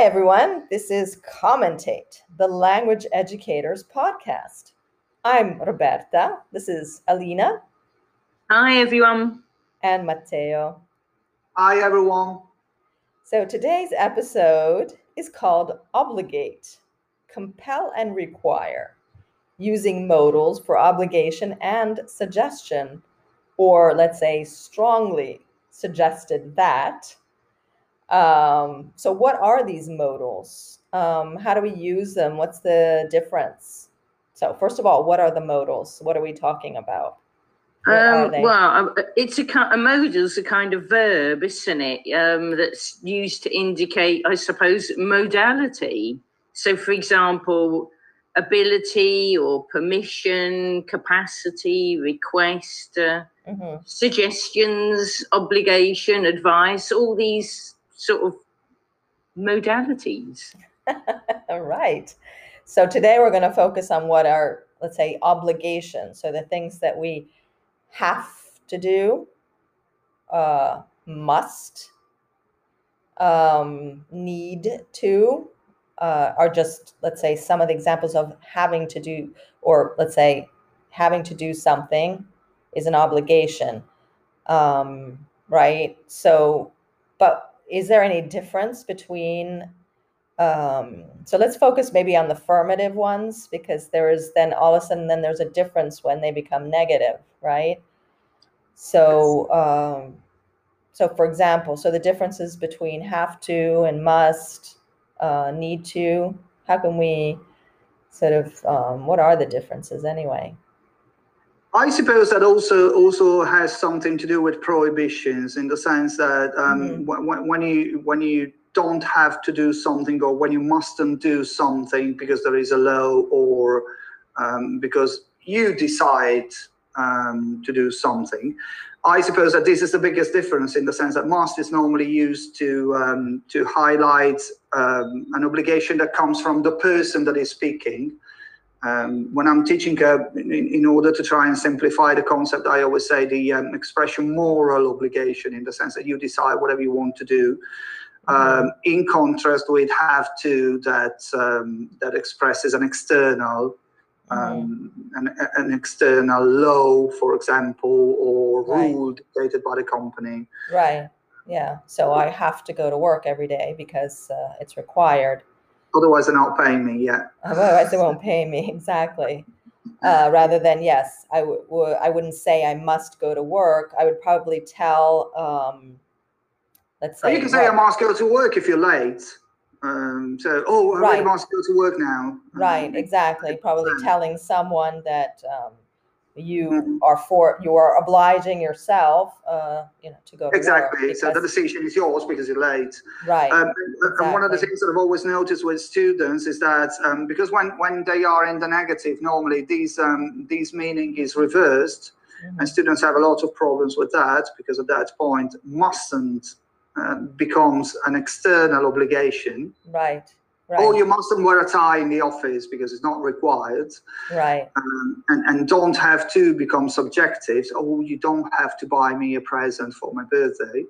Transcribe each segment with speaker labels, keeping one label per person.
Speaker 1: Hi, everyone. This is Commentate, the Language Educators Podcast. I'm Roberta. This is Alina
Speaker 2: Hi, everyone.
Speaker 1: and Matteo.
Speaker 3: Hi everyone.
Speaker 1: So today's episode is called Obligate, Compel and Require, using modals for obligation and suggestion, or let's say strongly suggested that. Um, so, what are these modals? Um, how do we use them? What's the difference? So, first of all, what are the modals? What are we talking about?
Speaker 2: Um, well, uh, it's a, a modal's a kind of verb, isn't it? Um, that's used to indicate, I suppose, modality. So, for example, ability or permission, capacity, request, uh,
Speaker 1: Mhm.
Speaker 2: suggestions, obligation, advice, all these sort of modalities.
Speaker 1: All right. So today we're going to focus on what are, let's say, obligations. So the things that we have to do, uh, must, um, need to, uh, are just, let's say, some of the examples of having to do, or let's say, having to do something is an obligation. Um, right. So, but is there any difference between um, so let's focus maybe on the affirmative ones because there is then all of a sudden then there's a difference when they become negative, right? So um, so for example, so the differences between have to and must, uh, need to. How can we sort of um, what are the differences anyway?
Speaker 3: I suppose that also also has something to do with prohibitions in the sense that um,
Speaker 1: Mhm.
Speaker 3: when, when- when you when you don't have to do something or when you mustn't do something because there is a law or um, because you decide um, to do something. I suppose that this is the biggest difference in the sense that must is normally used to um, to highlight um, an obligation that comes from the person that is speaking. Um, when I'm teaching, uh, in, in order to try and simplify the concept, I always say the um, expression moral obligation in the sense that you decide whatever you want to do. Um, in contrast with have to that um, that expresses an external um, an, an external law, for example, or
Speaker 1: Right.
Speaker 3: rule dictated by the company.
Speaker 1: Right. Yeah. So I have to go to work every day because uh, it's required.
Speaker 3: Otherwise, they're not paying me yet.
Speaker 1: Otherwise, they won't pay me exactly. Uh, rather than yes, I w- w- I wouldn't say I must go to work. I would probably tell, um, let's say,
Speaker 3: you can say I must go to work if you're late. Um, so, oh, I really
Speaker 1: Right.
Speaker 3: must go to work now.
Speaker 1: right,
Speaker 3: Um,
Speaker 1: exactly. Probably telling someone that um, you
Speaker 3: Mhm.
Speaker 1: are for you are obliging yourself, uh, you know, to go to
Speaker 3: Exactly. So the decision is yours because you're late.
Speaker 1: right.
Speaker 3: Um, and- and one of the things that I've always noticed with students is that um, because when, when they are in the negative, normally these um, these meaning is reversed,
Speaker 1: Mhm.
Speaker 3: and students have a lot of problems with that because at that point mustn't uh, becomes an external obligation.
Speaker 1: Right. Right.
Speaker 3: Or you mustn't wear a tie in the office because it's not required.
Speaker 1: right.
Speaker 3: um, and, and don't have to become subjective. Oh, you don't have to buy me a present for my birthday.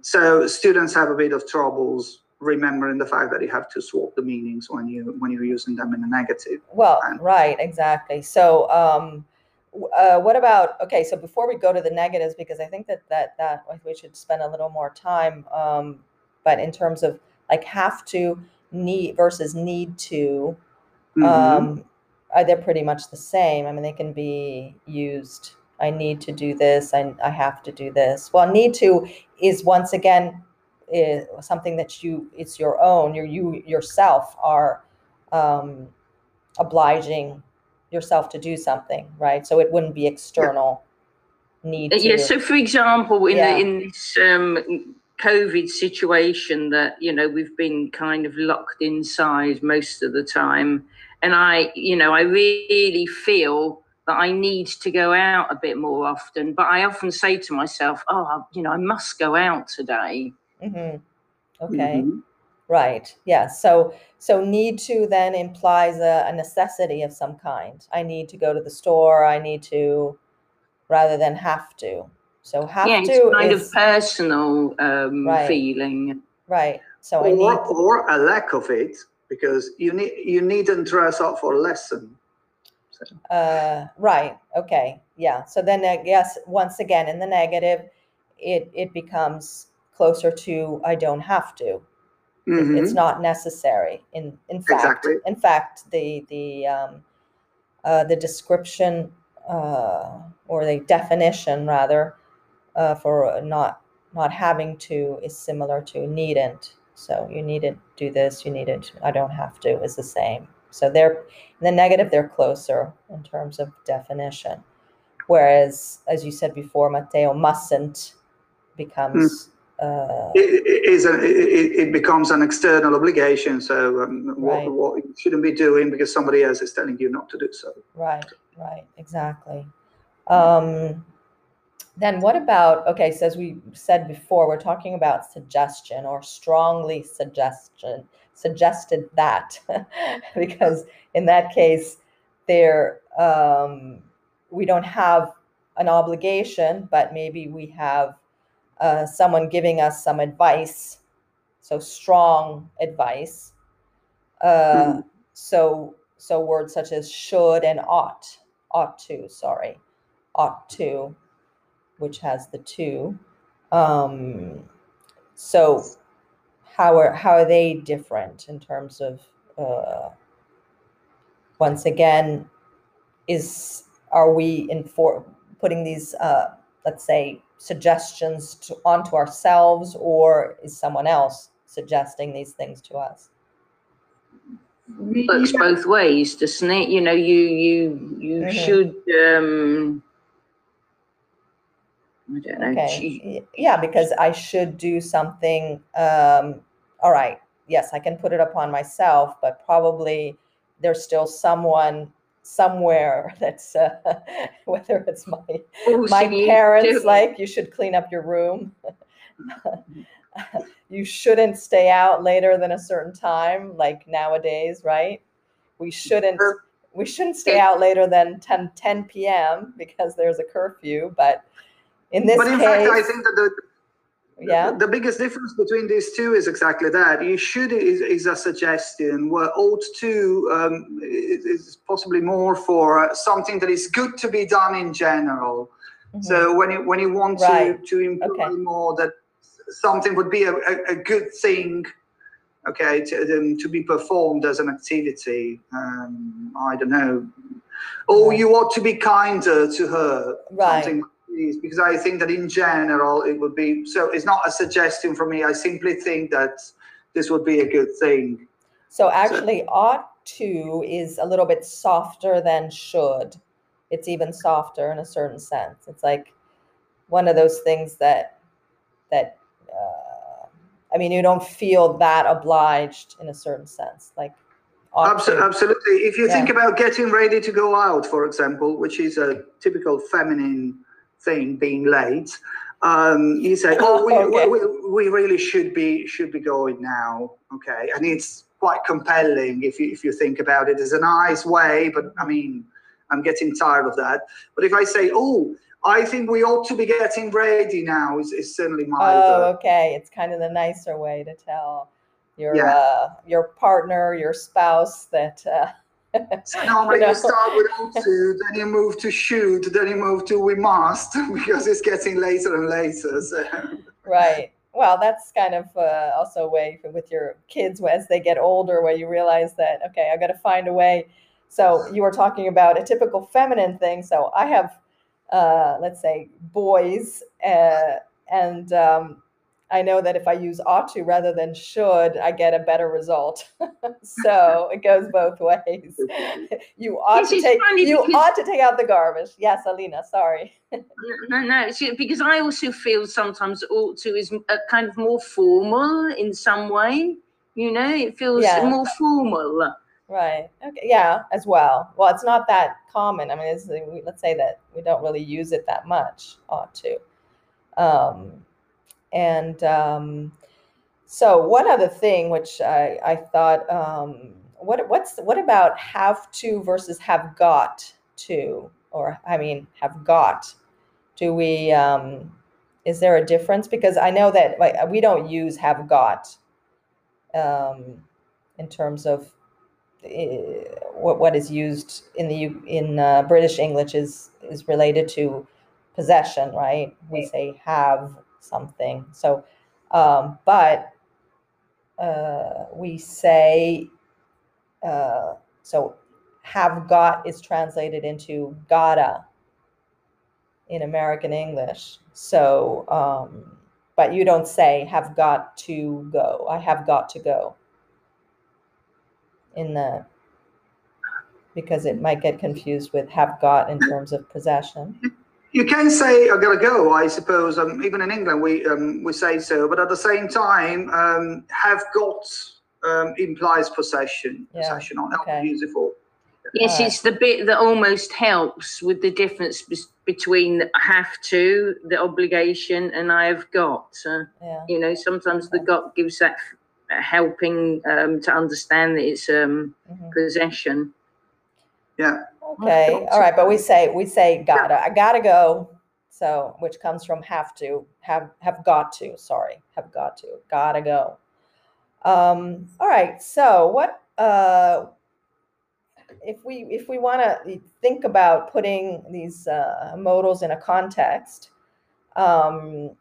Speaker 3: So students have a bit of troubles remembering the fact that you have to swap the meanings when you when you're using them in a negative.
Speaker 1: Well,
Speaker 3: and-
Speaker 1: right, exactly. So, um, uh, what about, okay, so before we go to the negatives, because I think that, that, that we should spend a little more time, um, but in terms of like have to, need versus need to,
Speaker 3: Mhm.
Speaker 1: um, are they pretty much the same? I mean, they can be used. I need to do this. I, I have to do this. Well, need to is once again is something that you it's your own. You you yourself are um, obliging yourself to do something, right? So it wouldn't be external need
Speaker 2: Uh,
Speaker 1: to.
Speaker 2: Yeah. So, for example, in
Speaker 1: Yeah.
Speaker 2: the, in this um, COVID situation, that you know we've been kind of locked inside most of the time, and I, you know, I really feel that I need to go out a bit more often. But I often say to myself, "Oh, you know, I must go out today."
Speaker 1: hmm Okay.
Speaker 3: Mhm.
Speaker 1: Right. Yeah. So so need to then implies a, a necessity of some kind. I need to go to the store. I need to, rather than have to. So have
Speaker 2: yeah,
Speaker 1: to
Speaker 2: it's kind
Speaker 1: is
Speaker 2: of personal um,
Speaker 1: Right.
Speaker 2: feeling.
Speaker 1: right. So I need,
Speaker 3: or a lack of it because you need you needn't dress up for a lesson. So,
Speaker 1: uh, right, okay, yeah. So then I guess, once again, in the negative, it, it becomes closer to I don't have to. It- It's not necessary. In, in fact,
Speaker 3: Exactly.
Speaker 1: in fact, the, the, um, uh, the description, uh, or the definition rather, uh, for not, not having to is similar to needn't. So you needn't do this, you needn't, I don't have to is the same. So they're, in the negative, they're closer in terms of definition. Whereas, as you said before, Matteo mustn't becomes, uh,
Speaker 3: It, it is a, it, it becomes an external obligation. So um,
Speaker 1: Right.
Speaker 3: what, what you shouldn't be doing because somebody else is telling you not to do so.
Speaker 1: Right, right, exactly. Um, then what about, okay, so as we said before, we're talking about suggestion or strongly suggestion, suggested that, because in that case, there, um, we don't have an obligation, but maybe we have uh, someone giving us some advice, so strong advice. Uh,
Speaker 3: Mhm.
Speaker 1: so so words such as should and ought ought to sorry ought to which has the two um so how are how are they different in terms of uh once again is are we in for putting these uh let's say suggestions to, onto ourselves or is someone else suggesting these things to us
Speaker 2: works both ways, doesn't it? You know, you you you
Speaker 1: Mhm.
Speaker 2: should um I don't know.
Speaker 1: Okay. Yeah, because I should do something. Um, all right. Yes, I can put it upon myself, but probably there's still someone somewhere that's uh, whether it's my my
Speaker 2: you to
Speaker 1: parents like you should clean up your room. you shouldn't stay out later than a certain time like nowadays, right? We shouldn't we shouldn't stay out later than 10 10 p.m. because there's a curfew, but in this
Speaker 3: but in
Speaker 1: case,
Speaker 3: fact, I think that the,
Speaker 1: yeah.
Speaker 3: the biggest difference between these two is exactly that. You should is, is a suggestion, where ought to um, is, is possibly more for uh, something that is good to be done in general.
Speaker 1: mhm.
Speaker 3: So when you when you want
Speaker 1: Right.
Speaker 3: to to imply
Speaker 1: Okay.
Speaker 3: more that something would be a, a, a good thing, okay, to um, to be performed as an activity. Um, I don't know, or
Speaker 1: Right.
Speaker 3: you ought to be kinder to her.
Speaker 1: Right.
Speaker 3: Something this, because I think that in general it would be so. It's not a suggestion for me. I simply think that this would be a good thing.
Speaker 1: So actually, ought to is a little bit softer than should. It's even softer in a certain sense. It's like one of those things that that uh, I mean, you don't feel that obliged in a certain sense. Like ought
Speaker 3: Abso-
Speaker 1: to.
Speaker 3: Absolutely. If you think about getting ready to go out, for example, which is a typical feminine thing, being late, um, you say, "Oh, we,
Speaker 1: Okay.
Speaker 3: we, we really should be should be going now." Okay, and it's quite compelling if you if you think about it. It's a nice way, but I mean, I'm getting tired of that. But if I say, "Oh," I think we ought to be getting ready now. Is, is certainly my
Speaker 1: Oh,
Speaker 3: uh,
Speaker 1: okay. It's kind of the nicer way to tell your
Speaker 3: Yeah.
Speaker 1: uh, your partner, your spouse that. Uh,
Speaker 3: So normally
Speaker 1: you
Speaker 3: you start with to, then you move to shoot, then you move to we must, because it's getting later and later. So.
Speaker 1: Right. Well, that's kind of uh, also a way for, with your kids as they get older, where you realize that okay, I got to find a way. So you were talking about a typical feminine thing. So I have, uh, let's say, boys, uh, and um, I know that if I use ought to rather than should, I get a better result. so it goes both ways. you ought
Speaker 2: This
Speaker 1: to take you ought to take out the garbage. Yes, Alina. Sorry.
Speaker 2: No, no, because I also feel sometimes ought to is a kind of more formal in some way. You know, it feels
Speaker 1: Yeah.
Speaker 2: more formal.
Speaker 1: Right. Okay. Yeah, as well. Well, it's not that common. I mean, it's, let's say that we don't really use it that much. Ought to. Um, and um, so one other thing, which I, I thought, um, what what's what about have to versus have got to, or I mean, have got? Do we? Um, is there a difference? Because I know that like we don't use have got um, in terms of uh, what what is used in the in uh, British English is is related to possession, right? We say have something. So, um, but uh, we say uh, so have got is translated into gotta in American English. So, um, but you don't say have got to go. I have got to go in the because it might get confused with have got in terms of possession.
Speaker 3: You can say I gotta go. I suppose um, even in England we um, we say so, but at the same time, um, have got um, implies possession.
Speaker 1: Yeah,
Speaker 3: Possession. I
Speaker 1: okay.
Speaker 3: don't use it for.
Speaker 2: Yes,
Speaker 1: Alright.
Speaker 2: it's the bit that almost helps with the difference bes- between have to, the obligation, and I have got. Uh,
Speaker 1: Yeah.
Speaker 2: you know, sometimes the
Speaker 1: Okay.
Speaker 2: got gives that f- helping um, to understand that it's um,
Speaker 1: mhm.
Speaker 2: possession.
Speaker 3: Yeah.
Speaker 1: Okay. All right. But we say we say gotta. I gotta go. So which comes from have to have have got to. Sorry, have got to. Gotta go. Um, all right. So what uh, if we if we want to think about putting these uh, modals in a context? Um,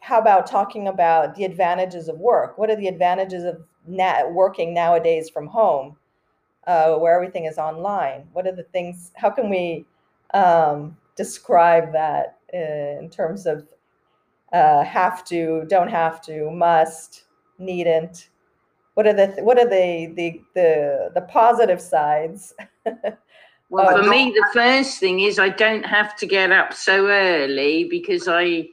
Speaker 1: how about talking about the advantages of work? What are the advantages of na- working nowadays from home? Uh, where everything is online? What are the things? How can we um, describe that uh, in terms of uh, have to, don't have to, must, needn't? What are the what are the the the, the positive sides?
Speaker 3: Well,
Speaker 2: For me, the first thing is I don't have to get up so early because I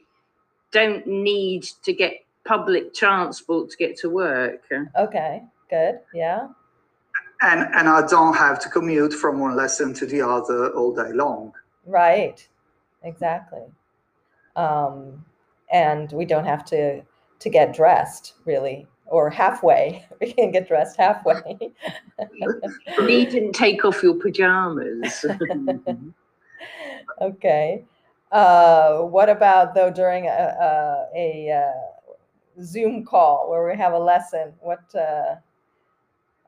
Speaker 2: don't need to get public transport to get to work.
Speaker 1: Okay, good, yeah,
Speaker 3: and and I don't have to commute from one lesson to the other all day long.
Speaker 1: right, exactly. Um, and we don't have to to get dressed really, or halfway. We can get dressed halfway.
Speaker 2: Needn't take off your pajamas.
Speaker 1: Okay. Uh, what about though during a, a, a uh, Zoom call where we have a lesson? What uh,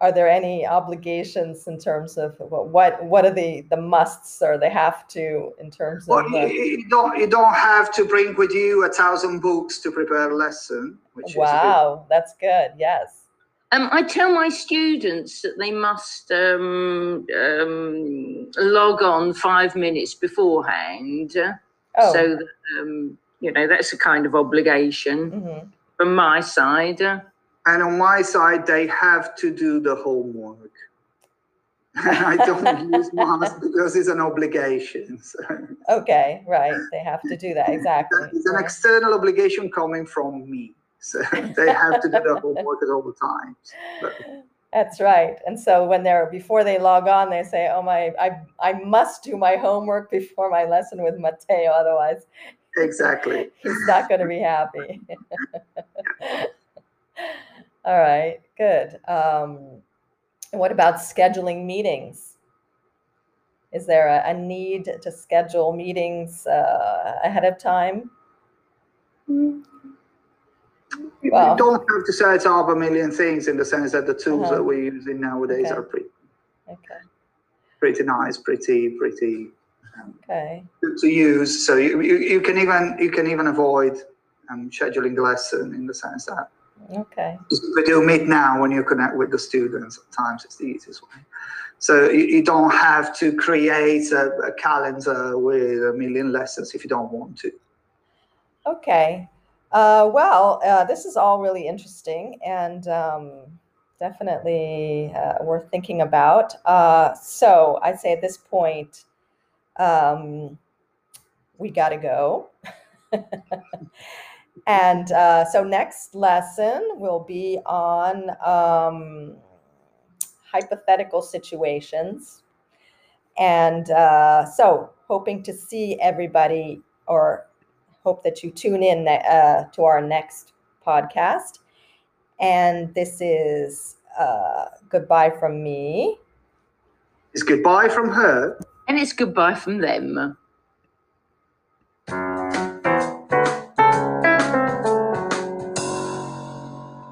Speaker 1: are there any obligations in terms of what what, what are the the musts or the have to in terms
Speaker 3: Well,
Speaker 1: of?
Speaker 3: you, you don't you don't have to bring with you a thousand books to prepare a lesson, which is a
Speaker 1: wow, that's good. Yes.
Speaker 2: Um, I tell my students that they must um, um, log on five minutes beforehand.
Speaker 1: Oh.
Speaker 2: So that, um, you know, that's a kind of obligation
Speaker 1: mhm.
Speaker 2: from my side.
Speaker 3: And on my side, they have to do the homework. I don't use must because it's an obligation. So
Speaker 1: Okay. Right. They have to do that exactly.
Speaker 3: it's an
Speaker 1: right.
Speaker 3: external obligation coming from me. So they have to do the homework at all times. But
Speaker 1: That's right. And so when they're before they log on, they say, "Oh my, I I must do my homework before my lesson with Matteo, otherwise
Speaker 3: exactly.
Speaker 1: he's not going to be happy." All right, good. Um, what about scheduling meetings? Is there a, a need to schedule meetings uh, ahead of time?
Speaker 3: You
Speaker 1: Well-
Speaker 3: don't have to set up a million things in the sense that the tools
Speaker 1: Uh-huh.
Speaker 3: that we're using nowadays
Speaker 1: Okay.
Speaker 3: are pretty,
Speaker 1: Okay,
Speaker 3: pretty nice, pretty, pretty um,
Speaker 1: okay,
Speaker 3: good to use. So you, you, you can even you can even avoid um, scheduling the lesson in the sense that
Speaker 1: okay.
Speaker 3: we do meet now when you connect with the students. At times it's the easiest way. So you, you don't have to create a, a calendar with a million lessons if you don't want to.
Speaker 1: Okay. Uh, well, uh, this is all really interesting and um, definitely uh, worth thinking about. Uh, so I'd say at this point, um, we got to go. and uh, so next lesson will be on um, hypothetical situations. And uh, so hoping to see everybody or hope that you tune in uh, to our next podcast. And this is uh, goodbye from me.
Speaker 3: It's goodbye from her.
Speaker 2: And it's goodbye from them.